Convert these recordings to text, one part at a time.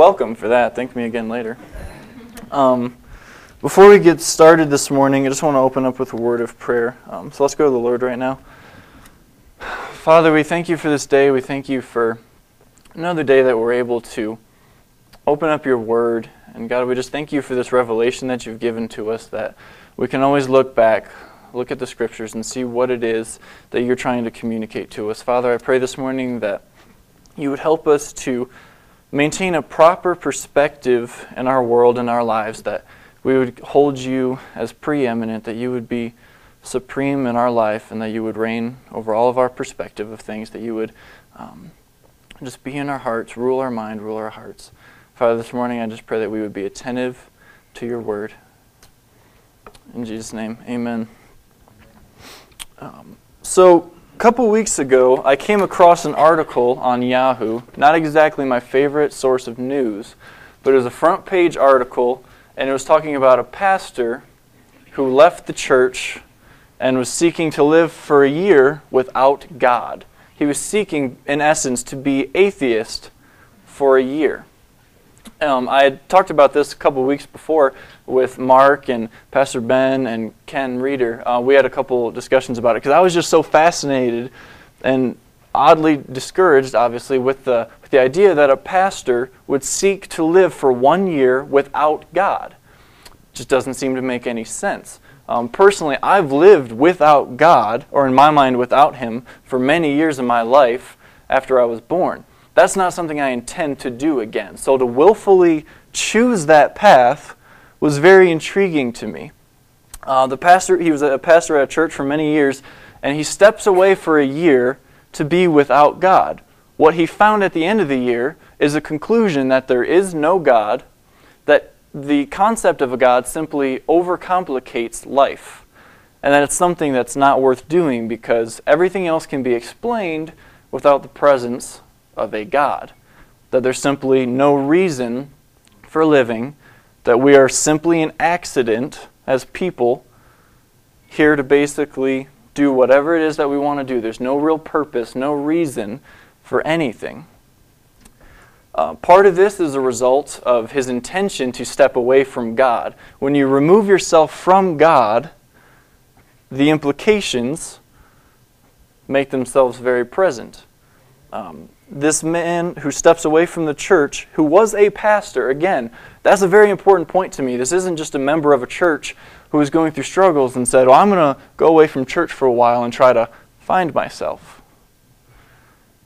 welcome for that. Thank me again later. Um, before we get started this morning, I just want to open up with a word of prayer. Um, so let's go to the Lord right now. Father, we thank you for this day. We thank you for another day that we're able to open up your word. And God, we just thank you for this revelation that you've given to us that we can always look back, look at the scriptures, and see what it is that you're trying to communicate to us. Father, I pray this morning that you would help us to maintain a proper perspective in our world and our lives, that we would hold you as preeminent, that you would be supreme in our life, and that you would reign over all of our perspective of things, that you would um, just be in our hearts, rule our mind, rule our hearts. Father, this morning I just pray that we would be attentive to your word. In Jesus' name, amen. Um, so, a couple weeks ago, I came across an article on Yahoo, not exactly my favorite source of news, but it was a front page article, and it was talking about a pastor who left the church and was seeking to live for a year without God. He was seeking, in essence, to be atheist for a year. Um, I had talked about this a couple weeks before with Mark and Pastor Ben and Ken Reeder. Uh, we had a couple discussions about it because I was just so fascinated and oddly discouraged, obviously, with the, with the idea that a pastor would seek to live for one year without God. It just doesn't seem to make any sense. Um, personally, I've lived without God, or in my mind, without Him, for many years of my life after I was born. That's not something I intend to do again. So to willfully choose that path was very intriguing to me. Uh, the pastor, he was a pastor at a church for many years, and he steps away for a year to be without God. What he found at the end of the year is a conclusion that there is no God, that the concept of a God simply overcomplicates life, and that it's something that's not worth doing because everything else can be explained without the presence of a God. That there's simply no reason for living, that we are simply an accident as people here to basically do whatever it is that we want to do. There's no real purpose, no reason for anything. Uh, part of this is a result of his intention to step away from God. When you remove yourself from God, the implications make themselves very present. Um, this man who steps away from the church, who was a pastor, again, that's a very important point to me. This isn't just a member of a church who was going through struggles and said, Well, I'm going to go away from church for a while and try to find myself.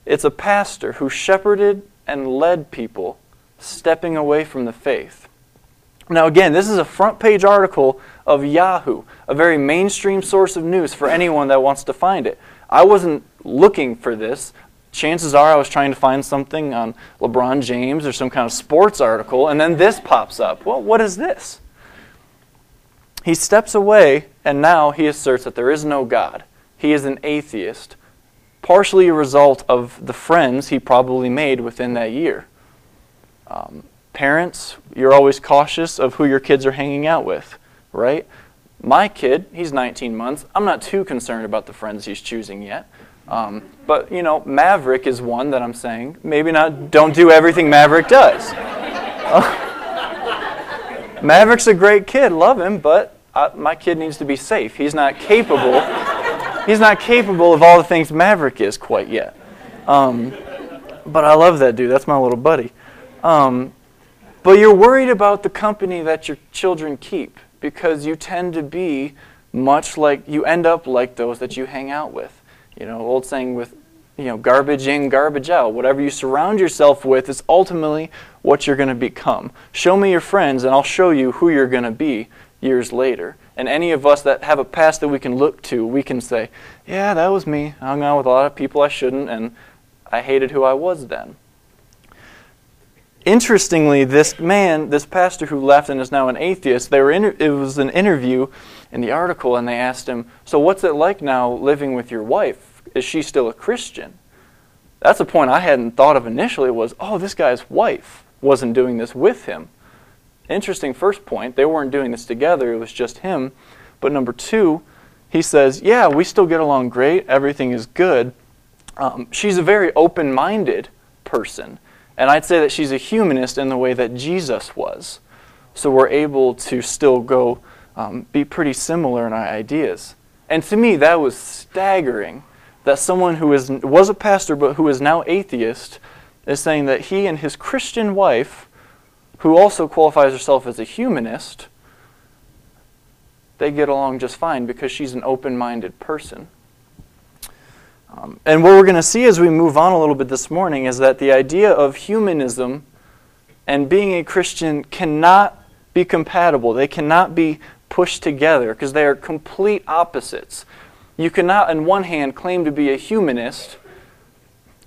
It's a pastor who shepherded and led people stepping away from the faith. Now, again, this is a front page article of Yahoo, a very mainstream source of news for anyone that wants to find it. I wasn't looking for this chances are I was trying to find something on LeBron James or some kind of sports article, and then this pops up. Well, what is this? He steps away, and now he asserts that there is no God. He is an atheist, partially a result of the friends he probably made within that year. Um, parents, you're always cautious of who your kids are hanging out with, right? My kid, he's 19 months. I'm not too concerned about the friends he's choosing yet. Um, but you know, Maverick is one that I'm saying. Maybe not. Don't do everything Maverick does. Maverick's a great kid. Love him, but uh, my kid needs to be safe. He's not capable. he's not capable of all the things Maverick is quite yet. Um, but I love that dude. That's my little buddy. Um, but you're worried about the company that your children keep because you tend to be much like you end up like those that you hang out with. You know, old saying with, you know, garbage in, garbage out. Whatever you surround yourself with is ultimately what you're going to become. Show me your friends, and I'll show you who you're going to be years later. And any of us that have a past that we can look to, we can say, yeah, that was me. I hung out with a lot of people I shouldn't, and I hated who I was then. Interestingly, this man, this pastor who left and is now an atheist, they were inter- it was an interview in the article, and they asked him, So, what's it like now living with your wife? Is she still a Christian? That's a point I hadn't thought of initially was, oh, this guy's wife wasn't doing this with him. Interesting first point. They weren't doing this together, it was just him. But number two, he says, yeah, we still get along great, everything is good. Um, she's a very open minded person. And I'd say that she's a humanist in the way that Jesus was. So we're able to still go um, be pretty similar in our ideas. And to me, that was staggering that someone who is, was a pastor but who is now atheist is saying that he and his Christian wife, who also qualifies herself as a humanist, they get along just fine because she's an open minded person. Um, and what we're going to see as we move on a little bit this morning is that the idea of humanism and being a Christian cannot be compatible. They cannot be pushed together because they are complete opposites. You cannot, on one hand, claim to be a humanist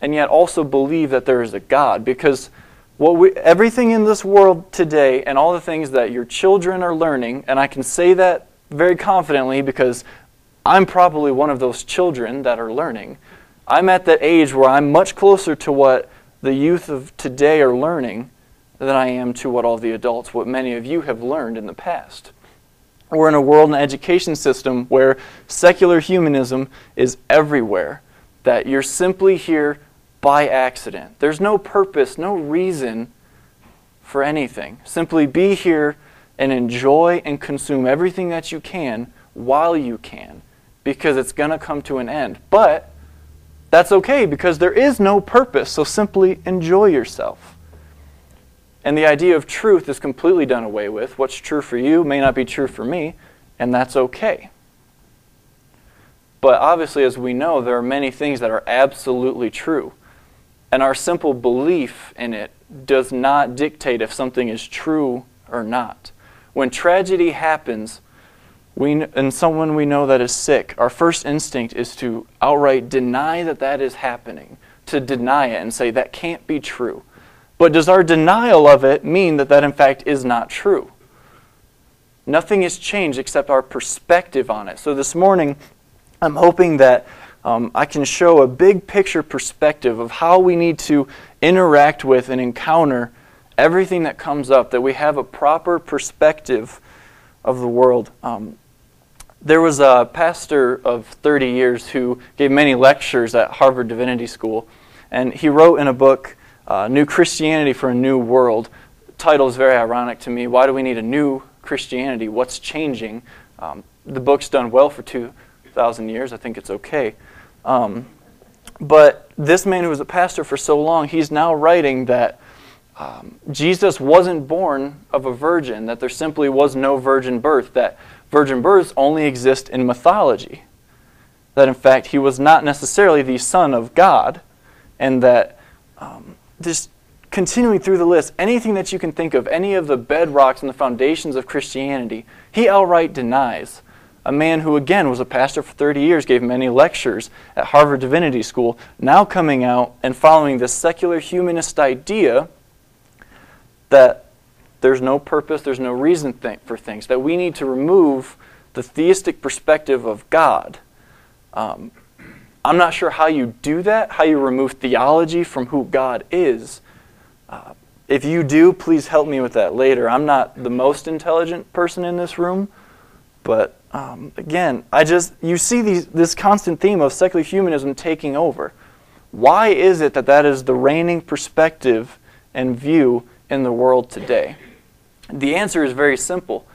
and yet also believe that there is a God because what we, everything in this world today and all the things that your children are learning, and I can say that very confidently because I'm probably one of those children that are learning. I'm at that age where I'm much closer to what the youth of today are learning than I am to what all the adults, what many of you have learned in the past. We're in a world and education system where secular humanism is everywhere, that you're simply here by accident. There's no purpose, no reason for anything. Simply be here and enjoy and consume everything that you can while you can because it's going to come to an end. But that's okay because there is no purpose, so simply enjoy yourself. And the idea of truth is completely done away with. What's true for you may not be true for me, and that's okay. But obviously, as we know, there are many things that are absolutely true. And our simple belief in it does not dictate if something is true or not. When tragedy happens, we, and someone we know that is sick, our first instinct is to outright deny that that is happening, to deny it and say that can't be true. But does our denial of it mean that that in fact is not true? Nothing has changed except our perspective on it. So this morning, I'm hoping that um, I can show a big picture perspective of how we need to interact with and encounter everything that comes up, that we have a proper perspective of the world. Um, there was a pastor of 30 years who gave many lectures at Harvard Divinity School, and he wrote in a book, uh, New Christianity for a New World. The title is very ironic to me. Why do we need a new Christianity? What's changing? Um, the book's done well for 2,000 years. I think it's okay. Um, but this man who was a pastor for so long, he's now writing that um, Jesus wasn't born of a virgin, that there simply was no virgin birth, that virgin births only exist in mythology, that in fact he was not necessarily the Son of God, and that um, just continuing through the list, anything that you can think of, any of the bedrocks and the foundations of Christianity, he outright denies. A man who, again, was a pastor for 30 years, gave many lectures at Harvard Divinity School, now coming out and following this secular humanist idea that there's no purpose, there's no reason th- for things, that we need to remove the theistic perspective of God. Um, I'm not sure how you do that, how you remove theology from who God is. Uh, if you do, please help me with that later. I'm not the most intelligent person in this room, but um, again, I just you see these, this constant theme of secular humanism taking over. Why is it that that is the reigning perspective and view in the world today? The answer is very simple.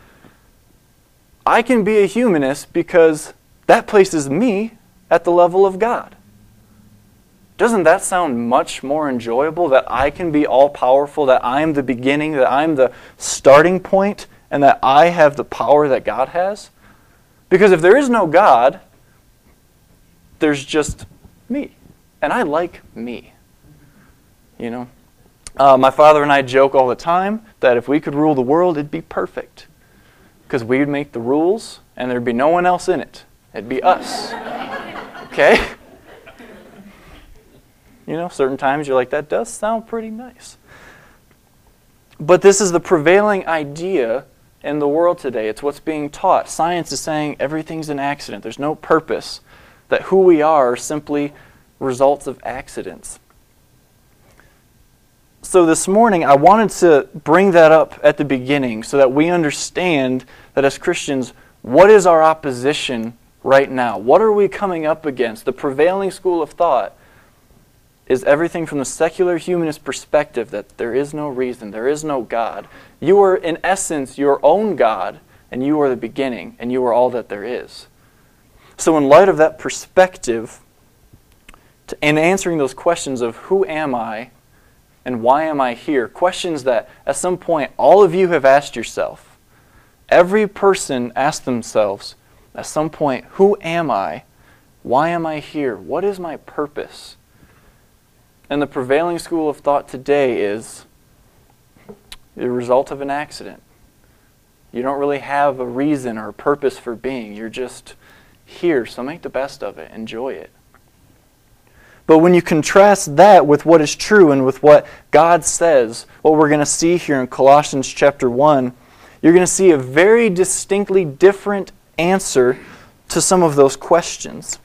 I can be a humanist because that places me at the level of God. Doesn't that sound much more enjoyable that I can be all powerful, that I'm the beginning, that I'm the starting point, and that I have the power that God has? Because if there is no God, there's just me. And I like me. You know? Uh, my father and I joke all the time that if we could rule the world, it'd be perfect. Because we would make the rules and there'd be no one else in it. It'd be us. Okay? You know, certain times you're like, that does sound pretty nice. But this is the prevailing idea in the world today. It's what's being taught. Science is saying everything's an accident, there's no purpose, that who we are are simply results of accidents so this morning, I wanted to bring that up at the beginning so that we understand that as Christians, what is our opposition right now? What are we coming up against? The prevailing school of thought is everything from the secular humanist perspective that there is no reason, there is no God. You are, in essence, your own God, and you are the beginning, and you are all that there is. So, in light of that perspective, and answering those questions of who am I and why am I here, questions that at some point all of you have asked yourself. Every person asks themselves at some point, who am I? Why am I here? What is my purpose? And the prevailing school of thought today is the result of an accident. You don't really have a reason or a purpose for being. You're just here, so make the best of it. Enjoy it. But when you contrast that with what is true and with what God says, what we're going to see here in Colossians chapter 1, you're going to see a very distinctly different answer to some of those questions.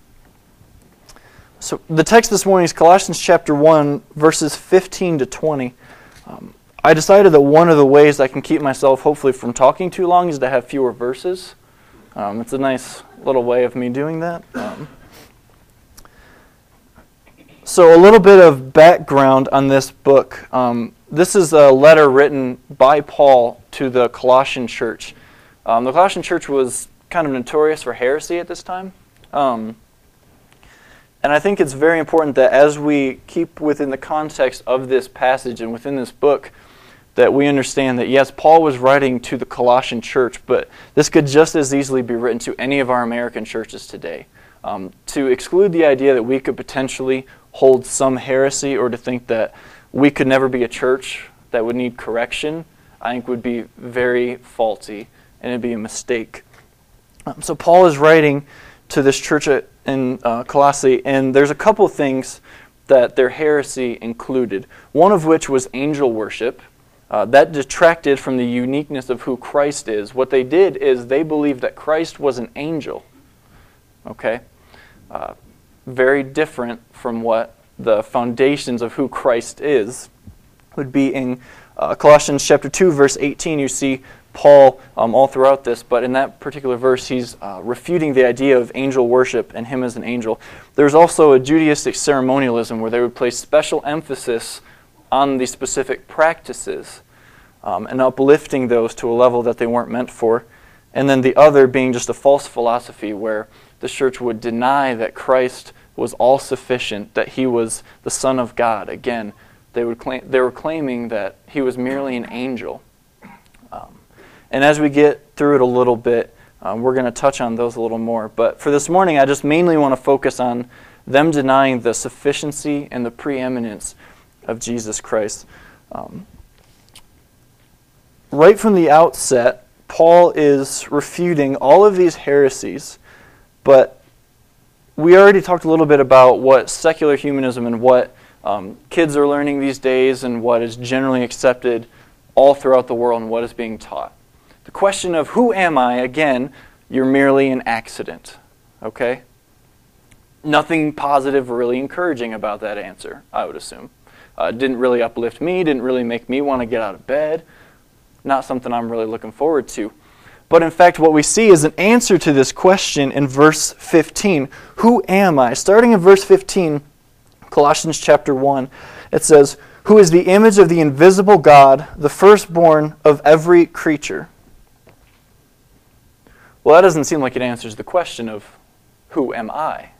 So the text this morning is Colossians chapter 1, verses 15 to 20. Um, I decided that one of the ways I can keep myself, hopefully, from talking too long is to have fewer verses. Um, it's a nice little way of me doing that. Um, so, a little bit of background on this book. Um, this is a letter written by Paul to the Colossian church. Um, the Colossian church was kind of notorious for heresy at this time. Um, and I think it's very important that as we keep within the context of this passage and within this book, that we understand that yes, Paul was writing to the Colossian church, but this could just as easily be written to any of our American churches today. Um, to exclude the idea that we could potentially hold some heresy or to think that we could never be a church that would need correction, I think would be very faulty and it'd be a mistake. Um, so Paul is writing to this church in uh, Colossae, and there's a couple things that their heresy included. One of which was angel worship. Uh, that detracted from the uniqueness of who Christ is. What they did is they believed that Christ was an angel. Okay? Uh, very different from what the foundations of who Christ is would be in uh, Colossians chapter 2 verse 18 you see Paul um, all throughout this but in that particular verse he's uh, refuting the idea of angel worship and him as an angel. There's also a Judaistic ceremonialism where they would place special emphasis on the specific practices um, and uplifting those to a level that they weren't meant for. And then the other being just a false philosophy where the church would deny that Christ was all sufficient, that he was the Son of God. Again, they, would claim, they were claiming that he was merely an angel. Um, and as we get through it a little bit, um, we're going to touch on those a little more. But for this morning, I just mainly want to focus on them denying the sufficiency and the preeminence of Jesus Christ. Um, right from the outset, Paul is refuting all of these heresies, but we already talked a little bit about what secular humanism and what um, kids are learning these days and what is generally accepted all throughout the world and what is being taught. The question of who am I, again, you're merely an accident. Okay? Nothing positive or really encouraging about that answer, I would assume. Uh, didn't really uplift me, didn't really make me want to get out of bed. Not something I'm really looking forward to. But in fact, what we see is an answer to this question in verse 15 Who am I? Starting in verse 15, Colossians chapter 1, it says, Who is the image of the invisible God, the firstborn of every creature? Well, that doesn't seem like it answers the question of who am I?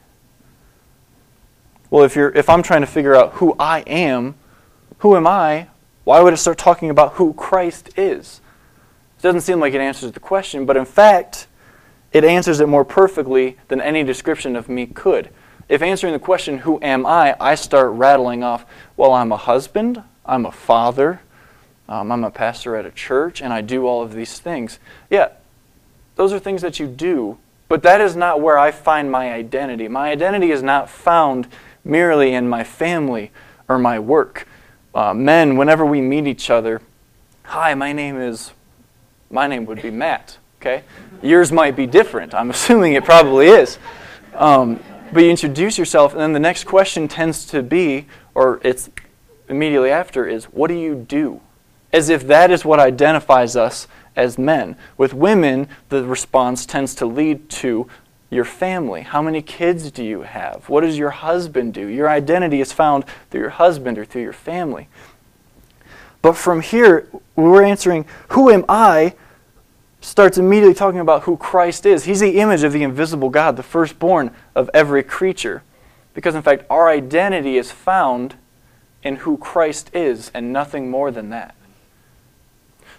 Well, if, you're, if I'm trying to figure out who I am, who am I? Why would it start talking about who Christ is? It doesn't seem like it answers the question, but in fact, it answers it more perfectly than any description of me could. If answering the question, Who am I? I start rattling off, Well, I'm a husband, I'm a father, um, I'm a pastor at a church, and I do all of these things. Yeah, those are things that you do, but that is not where I find my identity. My identity is not found merely in my family or my work. Uh, men, whenever we meet each other, Hi, my name is my name would be Matt, okay? Yours might be different. I'm assuming it probably is. Um, but you introduce yourself, and then the next question tends to be, or it's immediately after, is what do you do? As if that is what identifies us as men. With women, the response tends to lead to your family. How many kids do you have? What does your husband do? Your identity is found through your husband or through your family. But from here, we're answering, Who am I? starts immediately talking about who Christ is. He's the image of the invisible God, the firstborn of every creature. Because, in fact, our identity is found in who Christ is and nothing more than that.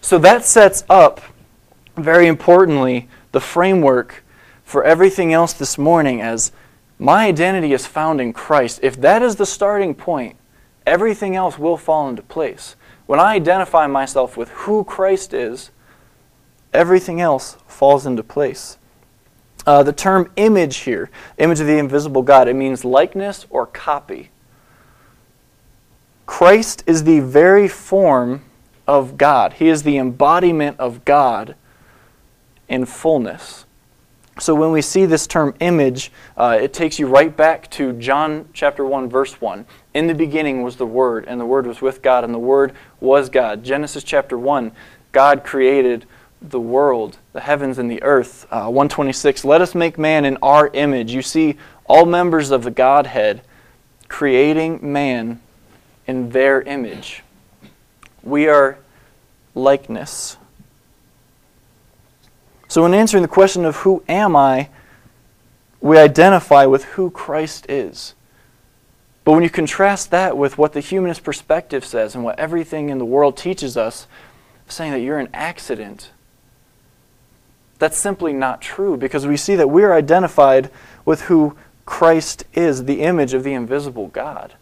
So that sets up, very importantly, the framework for everything else this morning as my identity is found in Christ. If that is the starting point, everything else will fall into place. When I identify myself with who Christ is, everything else falls into place. Uh, the term image here, image of the invisible God, it means likeness or copy. Christ is the very form of God. He is the embodiment of God in fullness. So when we see this term image, uh, it takes you right back to John chapter 1 verse 1. In the beginning was the word and the word was with God and the word was God. Genesis chapter 1, God created the world, the heavens and the earth. Uh, 126, let us make man in our image. You see all members of the Godhead creating man in their image. We are likeness. So, in answering the question of who am I, we identify with who Christ is. But when you contrast that with what the humanist perspective says and what everything in the world teaches us, saying that you're an accident, that's simply not true because we see that we're identified with who Christ is, the image of the invisible God.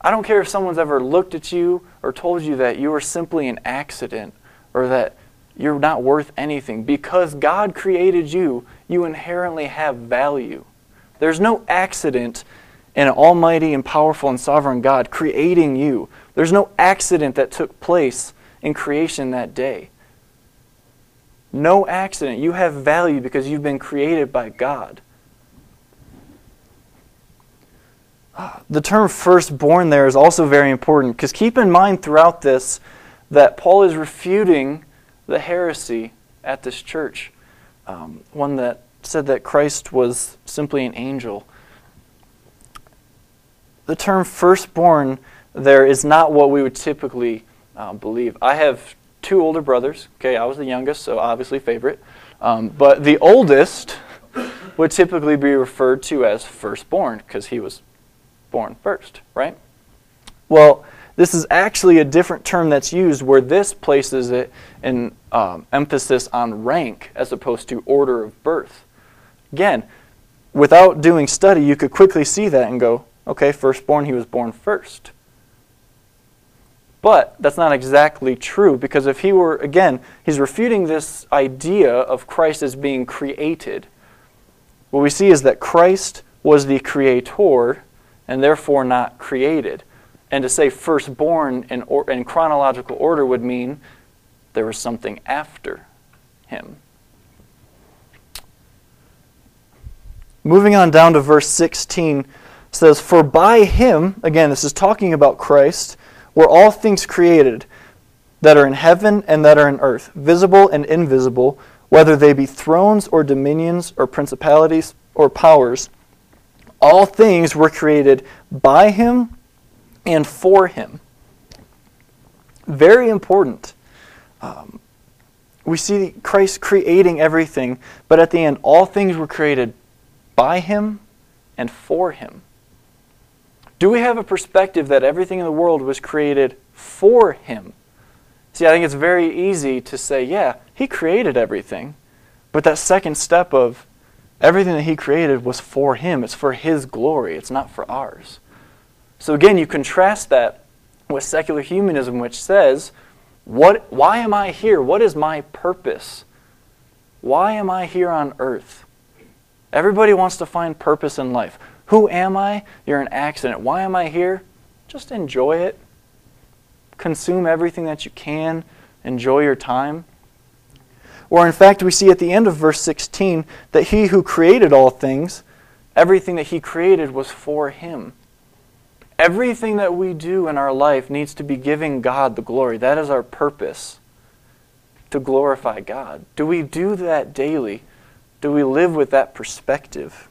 I don't care if someone's ever looked at you or told you that you are simply an accident or that you're not worth anything. Because God created you, you inherently have value. There's no accident in an almighty and powerful and sovereign God creating you. There's no accident that took place in creation that day. No accident. You have value because you've been created by God. The term firstborn there is also very important because keep in mind throughout this that Paul is refuting the heresy at this church. Um, one that said that Christ was simply an angel. The term firstborn there is not what we would typically uh, believe. I have two older brothers. Okay, I was the youngest, so obviously favorite. Um, but the oldest would typically be referred to as firstborn because he was born first, right? Well, this is actually a different term that's used where this places it in um, emphasis on rank as opposed to order of birth. Again, without doing study, you could quickly see that and go, okay, firstborn, he was born first. But that's not exactly true because if he were, again, he's refuting this idea of Christ as being created. What we see is that Christ was the creator and therefore not created. And to say firstborn in, or, in chronological order would mean there was something after him. Moving on down to verse 16 says, For by him, again, this is talking about Christ, were all things created that are in heaven and that are in earth, visible and invisible, whether they be thrones or dominions or principalities or powers all things were created by him and for him. Very important. Um, we see Christ creating everything, but at the end, all things were created by him and for him. Do we have a perspective that everything in the world was created for him? See, I think it's very easy to say, yeah, he created everything. But that second step of Everything that He created was for Him, it's for His glory, it's not for ours. So again, you contrast that with secular humanism, which says, what, Why am I here? What is my purpose? Why am I here on earth? Everybody wants to find purpose in life. Who am I? You're an accident. Why am I here? Just enjoy it. Consume everything that you can. Enjoy your time. Or, in fact, we see at the end of verse 16 that he who created all things, everything that he created was for him. Everything that we do in our life needs to be giving God the glory. That is our purpose, to glorify God. Do we do that daily? Do we live with that perspective?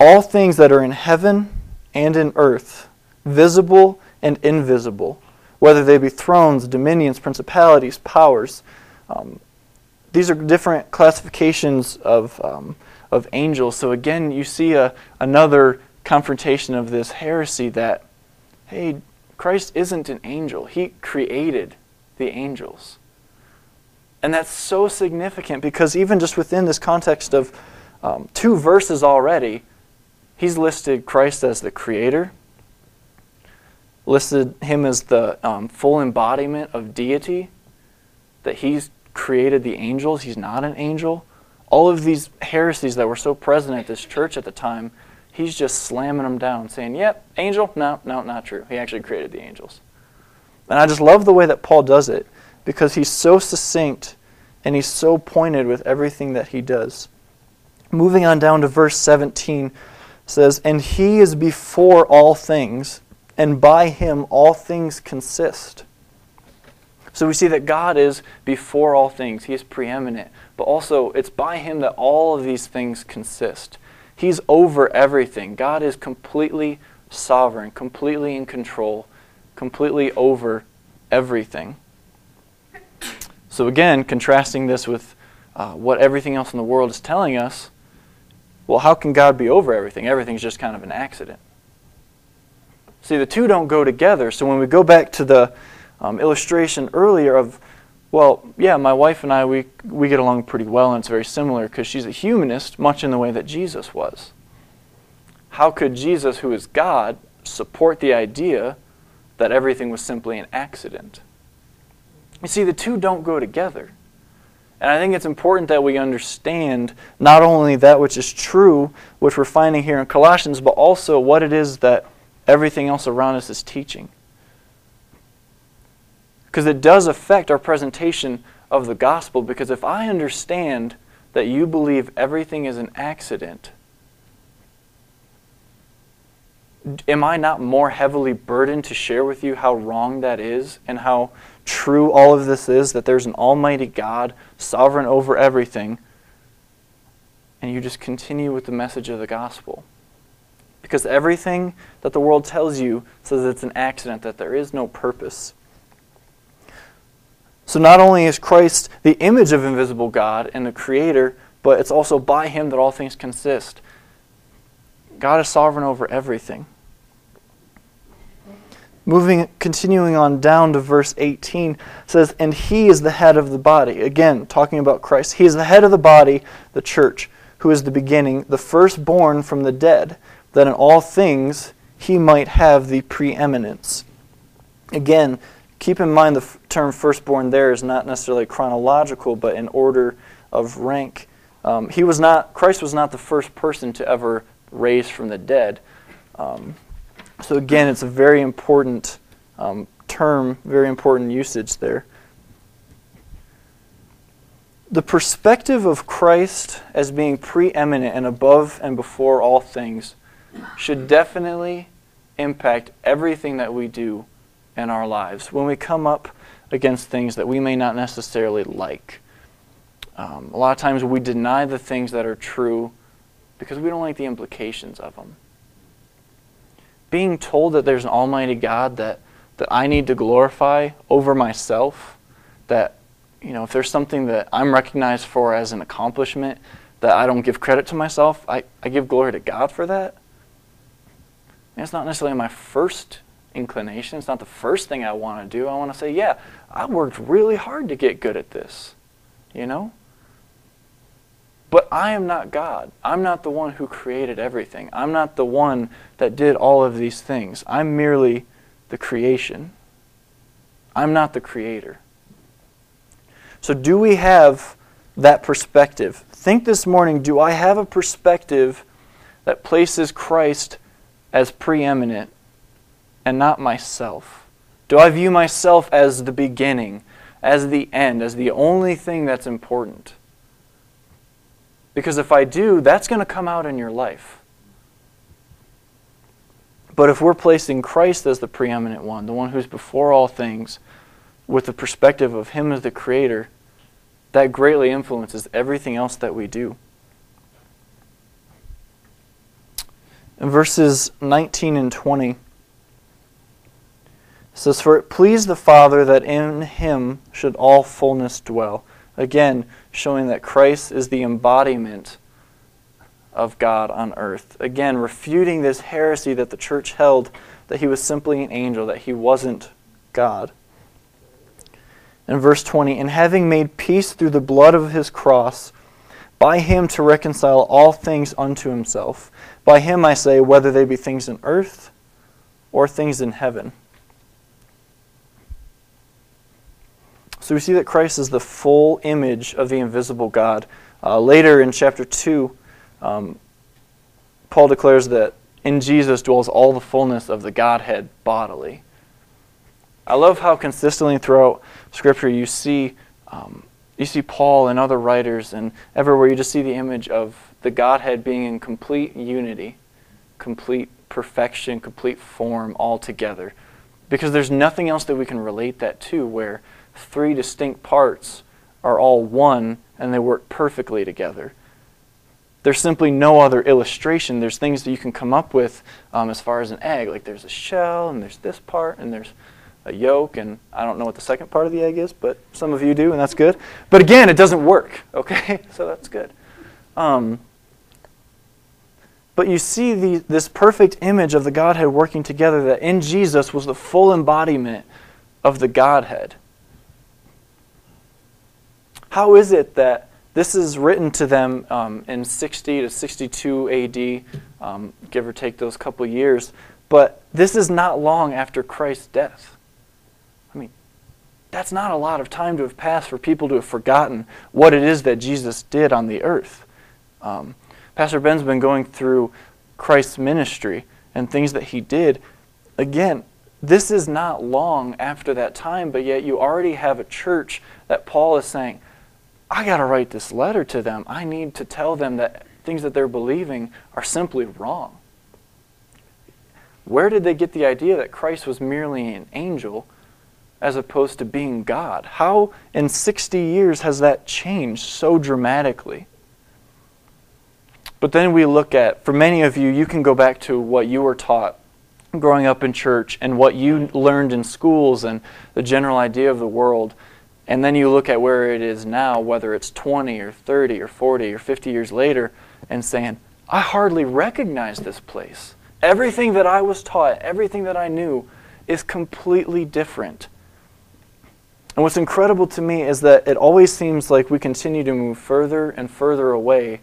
All things that are in heaven and in earth, visible and invisible, whether they be thrones, dominions, principalities, powers, um, these are different classifications of, um, of angels. So again, you see a, another confrontation of this heresy that, hey, Christ isn't an angel. He created the angels. And that's so significant because even just within this context of um, two verses already, he's listed Christ as the creator, listed him as the um, full embodiment of deity, that he's created the angels, he's not an angel. All of these heresies that were so present at this church at the time, he's just slamming them down, saying, Yep, angel? No, no, not true. He actually created the angels. And I just love the way that Paul does it because he's so succinct and he's so pointed with everything that he does. Moving on down to verse 17 says, And he is before all things, and by him all things consist. So we see that God is before all things, he is preeminent, but also it's by him that all of these things consist. He's over everything. God is completely sovereign, completely in control, completely over everything. So, again, contrasting this with uh, what everything else in the world is telling us, well, how can God be over everything? Everything's just kind of an accident. See, the two don't go together. So, when we go back to the um, illustration earlier of, well, yeah, my wife and I, we, we get along pretty well, and it's very similar because she's a humanist, much in the way that Jesus was. How could Jesus, who is God, support the idea that everything was simply an accident? You see, the two don't go together. And I think it's important that we understand not only that which is true, which we're finding here in Colossians, but also what it is that everything else around us is teaching. Because it does affect our presentation of the gospel. Because if I understand that you believe everything is an accident, am I not more heavily burdened to share with you how wrong that is and how true all of this is that there's an almighty God, sovereign over everything, and you just continue with the message of the gospel? Because everything that the world tells you says it's an accident, that there is no purpose. So not only is Christ the image of invisible God and the creator, but it's also by him that all things consist. God is sovereign over everything. Moving, continuing on down to verse 18, says, And he is the head of the body. Again, talking about Christ. He is the head of the body, the church, who is the beginning, the firstborn from the dead, that in all things he might have the preeminence. Again, keep in mind the f- term firstborn there is not necessarily chronological, but in order of rank. Um, he was not, Christ was not the first person to ever raise from the dead. Um, so again, it's a very important um, term, very important usage there. The perspective of Christ as being preeminent and above and before all things should definitely impact everything that we do in our lives when we come up against things that we may not necessarily like. Um, a lot of times we deny the things that are true because we don't like the implications of them. Being told that there's an almighty God that, that I need to glorify over myself, that you know, if there's something that I'm recognized for as an accomplishment that I don't give credit to myself, I, I give glory to God for that. And it's not necessarily my first inclination. It's not the first thing I want to do. I want to say, yeah, I worked really hard to get good at this. You know? But I am not God. I'm not the one who created everything. I'm not the one that did all of these things. I'm merely the creation. I'm not the creator. So, do we have that perspective? Think this morning do I have a perspective that places Christ as preeminent and not myself? Do I view myself as the beginning, as the end, as the only thing that's important? Because if I do, that's going to come out in your life. But if we're placing Christ as the preeminent one, the one who's before all things, with the perspective of Him as the Creator, that greatly influences everything else that we do. In verses 19 and 20, says, For it pleased the Father that in him should all fullness dwell. Again, showing that Christ is the embodiment of God on earth. Again, refuting this heresy that the church held that he was simply an angel, that he wasn't God. In verse 20, And having made peace through the blood of his cross, by him to reconcile all things unto himself. By him, I say, whether they be things in earth or things in heaven. So we see that Christ is the full image of the invisible God. Uh, later in chapter 2, um, Paul declares that in Jesus dwells all the fullness of the Godhead bodily. I love how consistently throughout Scripture you see um, you see Paul and other writers, and everywhere you just see the image of the Godhead being in complete unity, complete perfection, complete form all together. Because there's nothing else that we can relate that to where three distinct parts are all one and they work perfectly together. There's simply no other illustration. There's things that you can come up with um, as far as an egg. Like there's a shell, and there's this part, and there's a yolk, and I don't know what the second part of the egg is, but some of you do, and that's good. But again, it doesn't work, okay? So that's good. Um, but you see the, this perfect image of the Godhead working together that in Jesus was the full embodiment of the Godhead. How is it that this is written to them um, in 60 to 62 AD, um, give or take those couple years, but this is not long after Christ's death? I mean, that's not a lot of time to have passed for people to have forgotten what it is that Jesus did on the earth. Um, Pastor Ben's been going through Christ's ministry and things that he did. Again, this is not long after that time, but yet you already have a church that Paul is saying, I got to write this letter to them. I need to tell them that things that they're believing are simply wrong. Where did they get the idea that Christ was merely an angel as opposed to being God? How in 60 years has that changed so dramatically? But then we look at, for many of you, you can go back to what you were taught growing up in church and what you learned in schools and the general idea of the world. And then you look at where it is now, whether it's 20 or 30 or 40 or 50 years later, and saying, I hardly recognize this place. Everything that I was taught, everything that I knew, is completely different. And what's incredible to me is that it always seems like we continue to move further and further away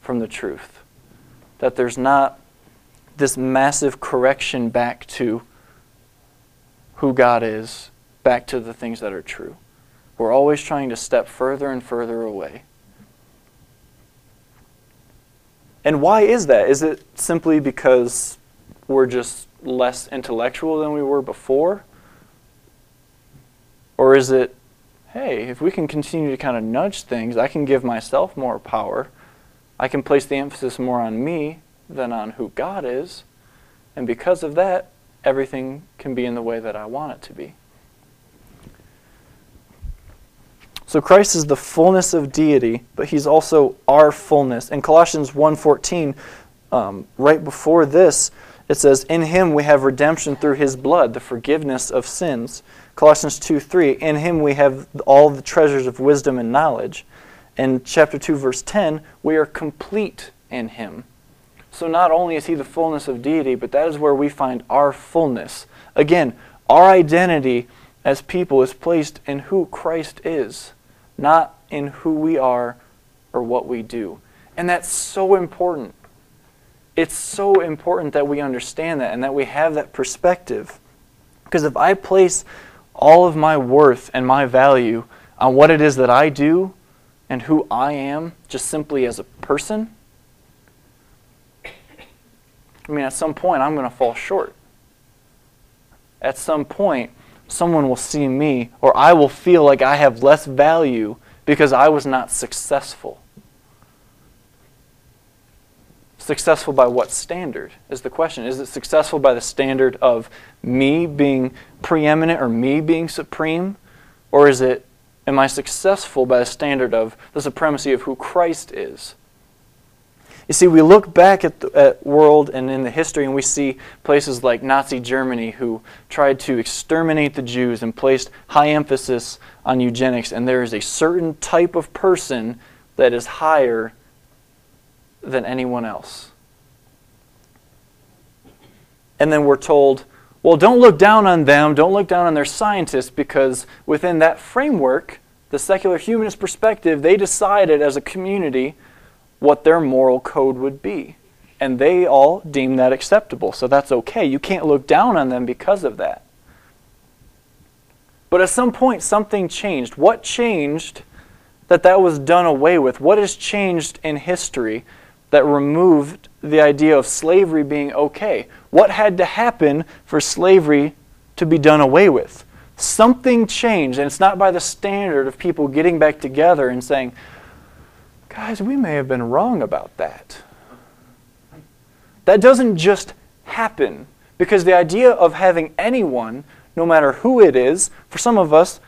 from the truth. That there's not this massive correction back to who God is, back to the things that are true. We're always trying to step further and further away. And why is that? Is it simply because we're just less intellectual than we were before? Or is it, hey, if we can continue to kind of nudge things, I can give myself more power. I can place the emphasis more on me than on who God is. And because of that, everything can be in the way that I want it to be. So Christ is the fullness of deity, but he's also our fullness. In Colossians 1.14, um, right before this, it says, In him we have redemption through his blood, the forgiveness of sins. Colossians 2.3, In him we have all the treasures of wisdom and knowledge. In chapter 2, verse 10, we are complete in him. So not only is he the fullness of deity, but that is where we find our fullness. Again, our identity as people is placed in who Christ is not in who we are or what we do. And that's so important. It's so important that we understand that and that we have that perspective. Because if I place all of my worth and my value on what it is that I do and who I am, just simply as a person, I mean, at some point, I'm going to fall short. At some point, someone will see me, or I will feel like I have less value because I was not successful. Successful by what standard is the question. Is it successful by the standard of me being preeminent or me being supreme? Or is it am I successful by the standard of the supremacy of who Christ is? You see, we look back at the at world and in the history, and we see places like Nazi Germany who tried to exterminate the Jews and placed high emphasis on eugenics. And there is a certain type of person that is higher than anyone else. And then we're told, well, don't look down on them, don't look down on their scientists, because within that framework, the secular humanist perspective, they decided as a community what their moral code would be. And they all deem that acceptable. So that's okay. You can't look down on them because of that. But at some point, something changed. What changed that that was done away with? What has changed in history that removed the idea of slavery being okay? What had to happen for slavery to be done away with? Something changed, and it's not by the standard of people getting back together and saying, guys, we may have been wrong about that. That doesn't just happen because the idea of having anyone, no matter who it is, for some of us,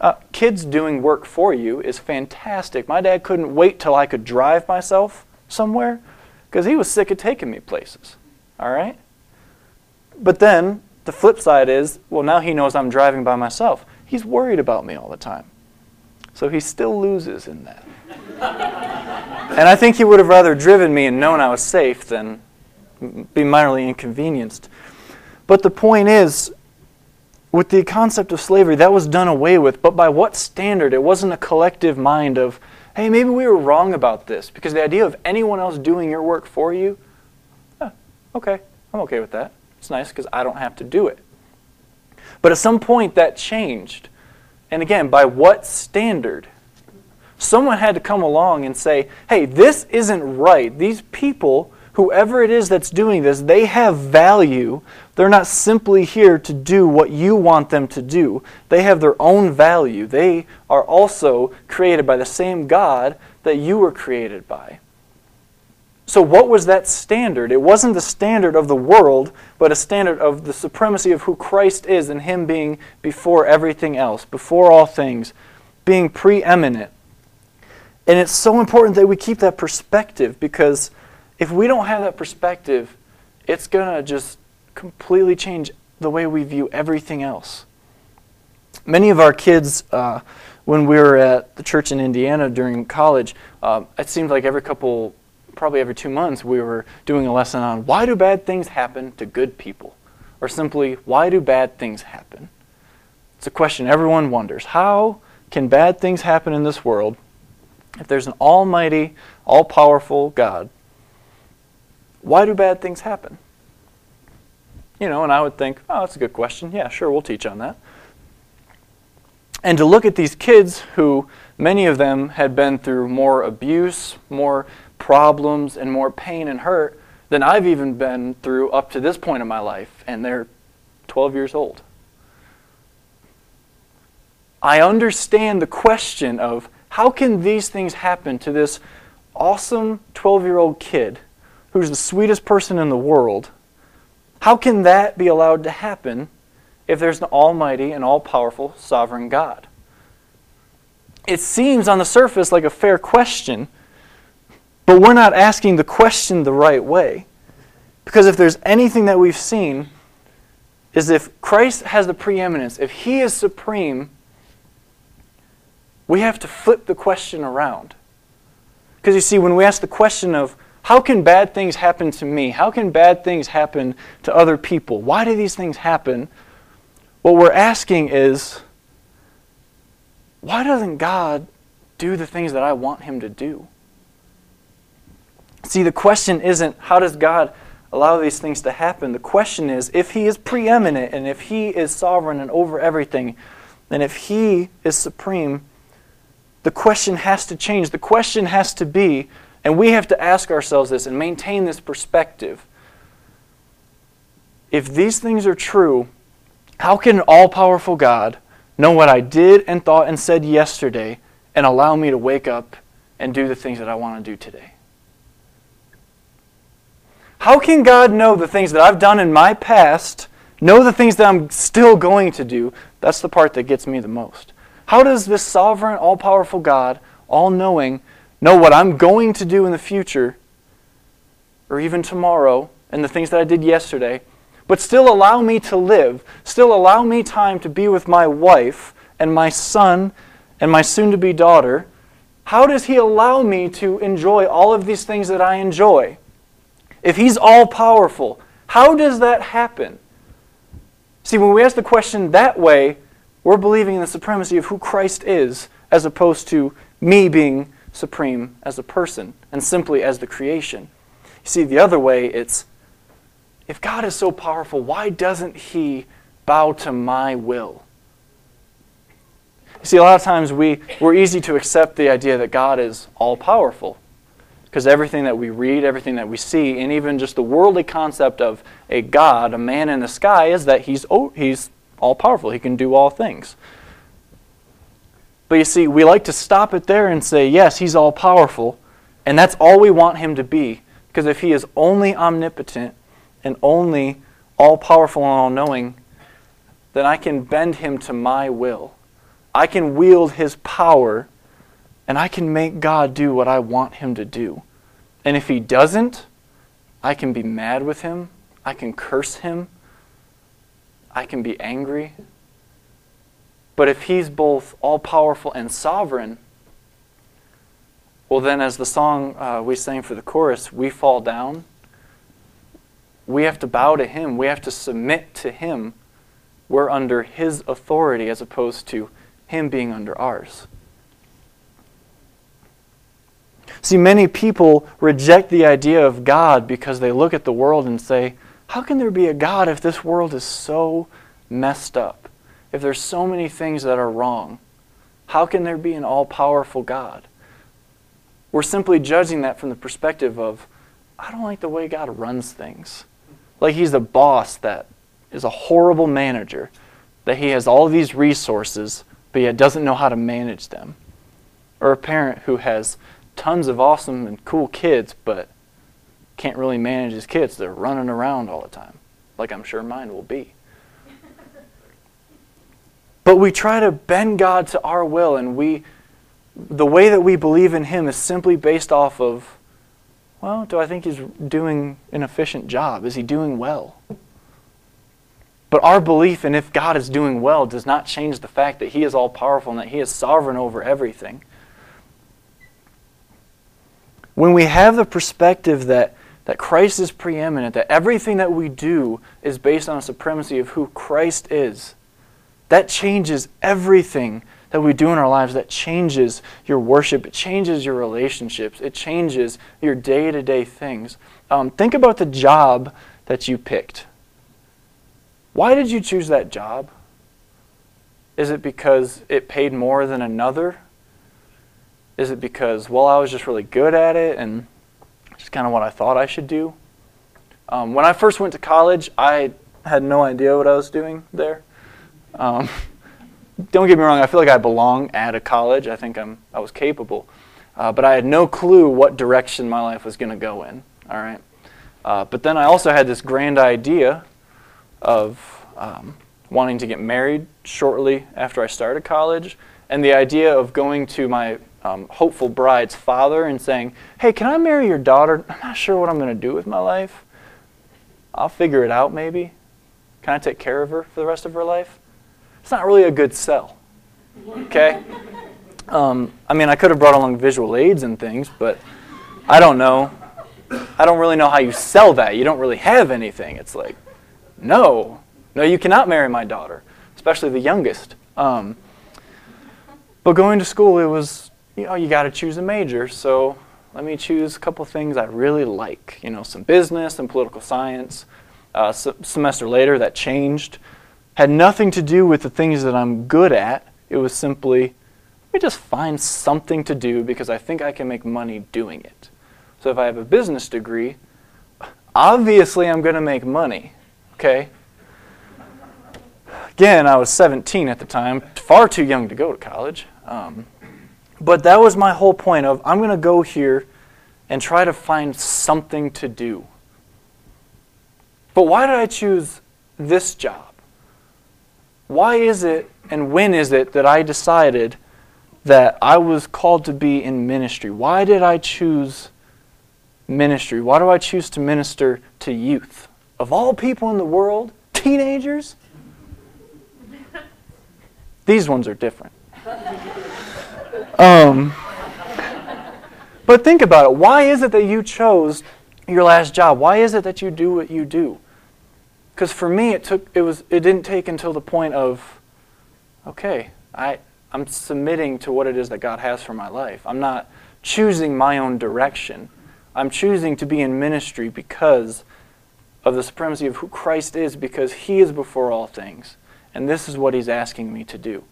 uh, kids doing work for you is fantastic. My dad couldn't wait till I could drive myself somewhere because he was sick of taking me places. All right? But then the flip side is, well, now he knows I'm driving by myself. He's worried about me all the time. So he still loses in that. and I think he would have rather driven me and known I was safe than be minorly inconvenienced. But the point is, with the concept of slavery, that was done away with. But by what standard? It wasn't a collective mind of, hey, maybe we were wrong about this. Because the idea of anyone else doing your work for you, eh, okay, I'm okay with that. It's nice because I don't have to do it. But at some point that changed. And again, by what standard? Someone had to come along and say, hey, this isn't right. These people, whoever it is that's doing this, they have value. They're not simply here to do what you want them to do. They have their own value. They are also created by the same God that you were created by. So, what was that standard? It wasn't the standard of the world, but a standard of the supremacy of who Christ is and Him being before everything else, before all things, being preeminent. And it's so important that we keep that perspective because if we don't have that perspective, it's going to just completely change the way we view everything else. Many of our kids, uh, when we were at the church in Indiana during college, uh, it seemed like every couple, probably every two months, we were doing a lesson on why do bad things happen to good people? Or simply, why do bad things happen? It's a question everyone wonders. How can bad things happen in this world if there's an almighty, all powerful God, why do bad things happen? You know, and I would think, oh, that's a good question. Yeah, sure, we'll teach on that. And to look at these kids who, many of them had been through more abuse, more problems, and more pain and hurt than I've even been through up to this point in my life, and they're 12 years old. I understand the question of how can these things happen to this awesome 12 year old kid who's the sweetest person in the world? How can that be allowed to happen if there's an almighty and all powerful sovereign God? It seems on the surface like a fair question, but we're not asking the question the right way. Because if there's anything that we've seen, is if Christ has the preeminence, if he is supreme, we have to flip the question around. Because you see, when we ask the question of, how can bad things happen to me? How can bad things happen to other people? Why do these things happen? What we're asking is, why doesn't God do the things that I want Him to do? See, the question isn't, how does God allow these things to happen? The question is, if He is preeminent and if He is sovereign and over everything, and if He is supreme, the question has to change. The question has to be, and we have to ask ourselves this and maintain this perspective. If these things are true, how can an all powerful God know what I did and thought and said yesterday and allow me to wake up and do the things that I want to do today? How can God know the things that I've done in my past, know the things that I'm still going to do? That's the part that gets me the most. How does this sovereign, all powerful God, all knowing, know what I'm going to do in the future, or even tomorrow, and the things that I did yesterday, but still allow me to live, still allow me time to be with my wife and my son and my soon to be daughter? How does He allow me to enjoy all of these things that I enjoy? If He's all powerful, how does that happen? See, when we ask the question that way, we're believing in the supremacy of who Christ is, as opposed to me being supreme as a person and simply as the creation. You see, the other way, it's if God is so powerful, why doesn't He bow to my will? You see, a lot of times we, we're easy to accept the idea that God is all powerful. Because everything that we read, everything that we see, and even just the worldly concept of a God, a man in the sky, is that he's, he's all powerful. He can do all things. But you see, we like to stop it there and say, yes, he's all powerful, and that's all we want him to be. Because if he is only omnipotent and only all powerful and all knowing, then I can bend him to my will. I can wield his power and I can make God do what I want him to do. And if he doesn't, I can be mad with him. I can curse him. I can be angry. But if he's both all powerful and sovereign, well, then, as the song uh, we sang for the chorus, we fall down. We have to bow to him. We have to submit to him. We're under his authority as opposed to him being under ours. See, many people reject the idea of God because they look at the world and say, How can there be a God if this world is so messed up? If there's so many things that are wrong? How can there be an all powerful God? We're simply judging that from the perspective of, I don't like the way God runs things. Like he's a boss that is a horrible manager, that he has all these resources, but yet doesn't know how to manage them. Or a parent who has tons of awesome and cool kids, but can't really manage his kids. They're running around all the time, like I'm sure mine will be. But we try to bend God to our will, and we, the way that we believe in Him is simply based off of, well, do I think He's doing an efficient job? Is He doing well? But our belief in if God is doing well does not change the fact that He is all powerful and that He is sovereign over everything when we have the perspective that, that Christ is preeminent, that everything that we do is based on a supremacy of who Christ is, that changes everything that we do in our lives. That changes your worship, it changes your relationships, it changes your day to day things. Um, think about the job that you picked. Why did you choose that job? Is it because it paid more than another? Is it because, well, I was just really good at it and just kind of what I thought I should do? Um, when I first went to college, I had no idea what I was doing there. Um, don't get me wrong, I feel like I belong at a college. I think I'm, I was capable. Uh, but I had no clue what direction my life was going to go in. All right. Uh, but then I also had this grand idea of um, wanting to get married shortly after I started college, and the idea of going to my um, hopeful bride's father and saying, Hey, can I marry your daughter? I'm not sure what I'm going to do with my life. I'll figure it out maybe. Can I take care of her for the rest of her life? It's not really a good sell. Okay? Um, I mean, I could have brought along visual aids and things, but I don't know. I don't really know how you sell that. You don't really have anything. It's like, no, no, you cannot marry my daughter, especially the youngest. Um, but going to school, it was you know, you got to choose a major. So let me choose a couple things I really like. You know, some business, some political science. Uh, semester later, that changed. Had nothing to do with the things that I'm good at. It was simply, let me just find something to do because I think I can make money doing it. So if I have a business degree, obviously I'm going to make money. Okay? Again, I was 17 at the time, far too young to go to college. Um, but that was my whole point of I'm going to go here and try to find something to do. But why did I choose this job? Why is it and when is it that I decided that I was called to be in ministry? Why did I choose ministry? Why do I choose to minister to youth? Of all people in the world, teenagers? These ones are different. Um, but think about it. Why is it that you chose your last job? Why is it that you do what you do? Because for me, it took it was it didn't take until the point of, okay, I I'm submitting to what it is that God has for my life. I'm not choosing my own direction. I'm choosing to be in ministry because of the supremacy of who Christ is, because He is before all things. And this is what He's asking me to do.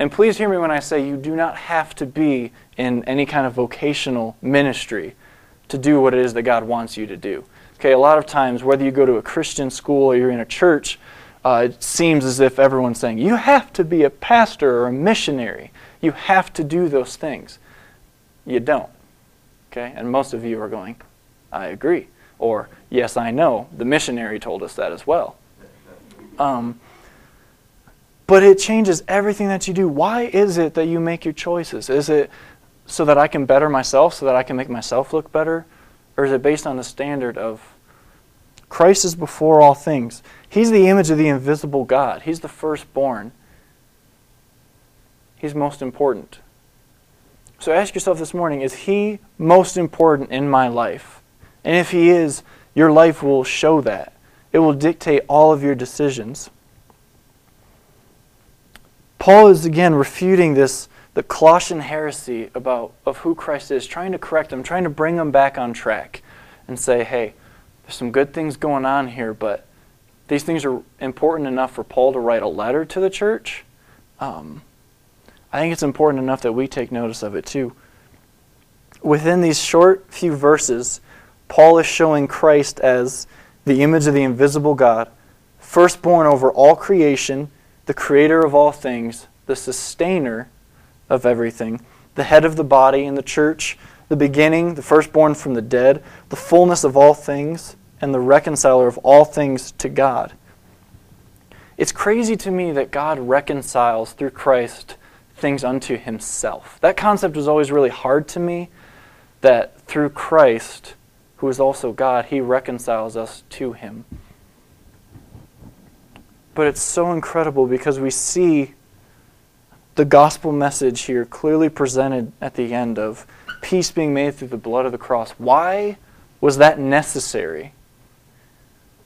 And please hear me when I say you do not have to be in any kind of vocational ministry to do what it is that God wants you to do. Okay, a lot of times, whether you go to a Christian school or you're in a church, uh, it seems as if everyone's saying, you have to be a pastor or a missionary. You have to do those things. You don't. Okay? And most of you are going, I agree. Or, yes, I know. The missionary told us that as well. Um, but it changes everything that you do. Why is it that you make your choices? Is it so that I can better myself, so that I can make myself look better? Or is it based on the standard of Christ is before all things? He's the image of the invisible God, He's the firstborn. He's most important. So ask yourself this morning is He most important in my life? And if He is, your life will show that. It will dictate all of your decisions. Paul is again refuting this the Colossian heresy about of who Christ is, trying to correct them, trying to bring them back on track and say, hey, there's some good things going on here, but these things are important enough for Paul to write a letter to the church. Um, I think it's important enough that we take notice of it too. Within these short few verses, Paul is showing Christ as the image of the invisible God, firstborn over all creation, the creator of all things, the sustainer of everything, the head of the body in the church, the beginning, the firstborn from the dead, the fullness of all things, and the reconciler of all things to God. It's crazy to me that God reconciles through Christ things unto himself. That concept was always really hard to me that through Christ, who is also God, he reconciles us to him. But it's so incredible because we see the gospel message here clearly presented at the end of peace being made through the blood of the cross. Why was that necessary?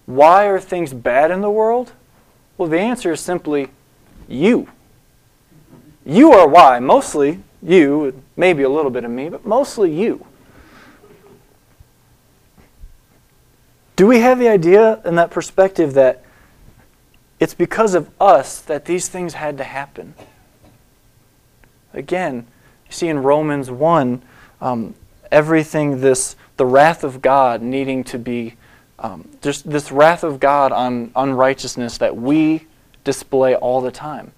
Why are things bad in the world? Well, the answer is simply you. You are why. Mostly you, maybe a little bit of me, but mostly you. Do we have the idea and that perspective that it's because of us that these things had to happen? Again, you see in Romans 1, um, everything this, the wrath of God needing to be, um, just this wrath of God on unrighteousness that we display all the time.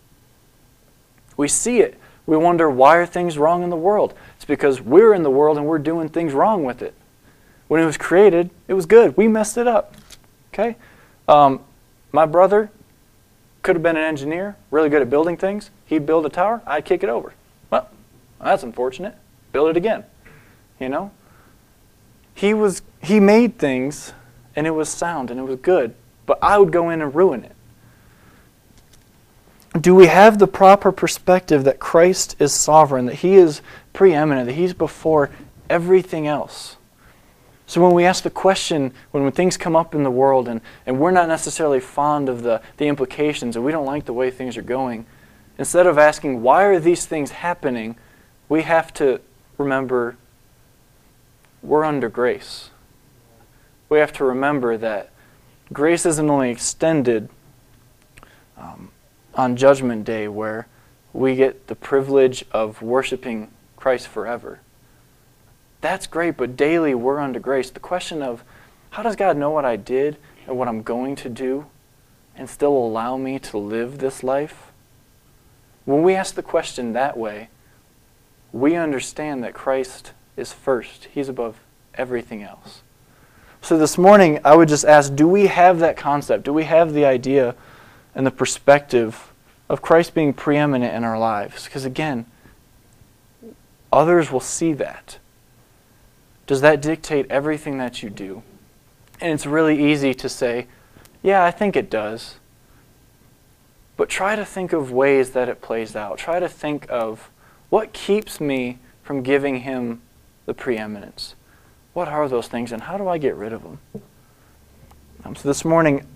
We see it. We wonder why are things wrong in the world? It's because we're in the world and we're doing things wrong with it. When it was created, it was good. We messed it up. Okay? Um, my brother could have been an engineer, really good at building things. He'd build a tower, I'd kick it over. Well, that's unfortunate. Build it again. You know? He was he made things and it was sound and it was good, but I would go in and ruin it. Do we have the proper perspective that Christ is sovereign, that he is preeminent, that he's before everything else? So when we ask the question, when, when things come up in the world and, and we're not necessarily fond of the, the implications and we don't like the way things are going, instead of asking, why are these things happening, we have to remember we're under grace. We have to remember that grace isn't only extended um, on Judgment Day, where we get the privilege of worshiping Christ forever. That's great, but daily we're under grace. The question of how does God know what I did and what I'm going to do and still allow me to live this life? When we ask the question that way, we understand that Christ is first. He's above everything else. So this morning, I would just ask do we have that concept? Do we have the idea and the perspective of Christ being preeminent in our lives. Because again, others will see that. Does that dictate everything that you do? And it's really easy to say, yeah, I think it does. But try to think of ways that it plays out. Try to think of what keeps me from giving him the preeminence. What are those things and how do I get rid of them? Um, so this morning,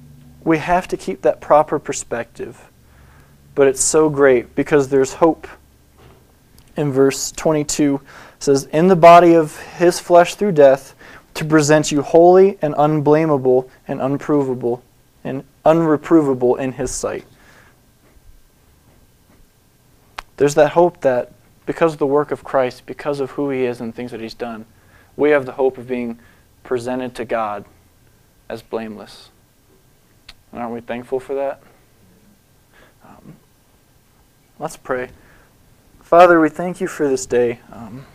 we have to keep that proper perspective. But it's so great because there's hope. In verse 22 says, In the body of his flesh through death, to present you holy and unblameable and unprovable and unreprovable in his sight. There's that hope that because of the work of Christ, because of who he is and things that he's done, we have the hope of being presented to God as blameless. And aren't we thankful for that? Um, let's pray. Father, we thank you for this day. Um,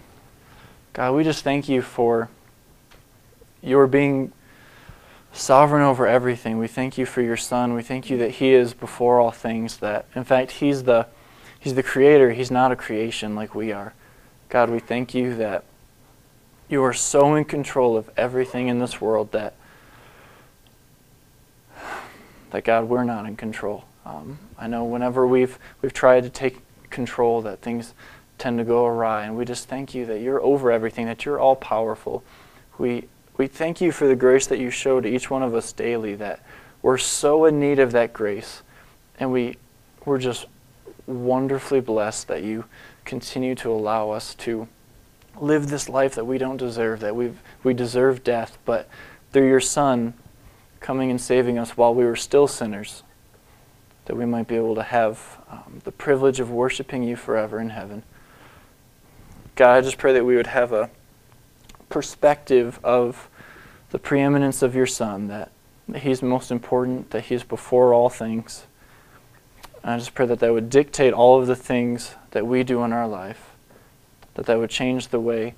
God, we just thank you for your being sovereign over everything. We thank you for your Son. We thank you that He is before all things. That in fact He's the He's the Creator. He's not a creation like we are. God, we thank you that you are so in control of everything in this world that that God, we're not in control. Um, I know whenever we've we've tried to take control, that things tend to go awry, and we just thank you that you're over everything, that you're all powerful. We we thank you for the grace that you show to each one of us daily. That we're so in need of that grace, and we we're just wonderfully blessed that you continue to allow us to live this life that we don't deserve, that we we deserve death, but through your Son coming and saving us while we were still sinners, that we might be able to have um, the privilege of worshiping you forever in heaven. God, I just pray that we would have a perspective of the preeminence of your Son, that, He's most important, that He's before all things. And I just pray that that would dictate all of the things that we do in our life, that that would change the way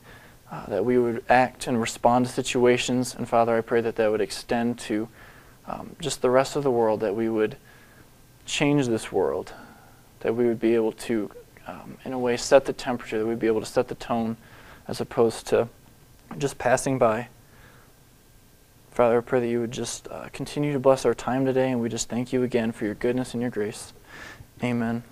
uh, that we would act and respond to situations. And Father, I pray that that would extend to um, just the rest of the world, that we would change this world, that we would be able to, um, in a way, set the temperature, that we'd be able to set the tone as opposed to just passing by. Father, I pray that you would just uh, continue to bless our time today, and we just thank you again for your goodness and your grace. Amen.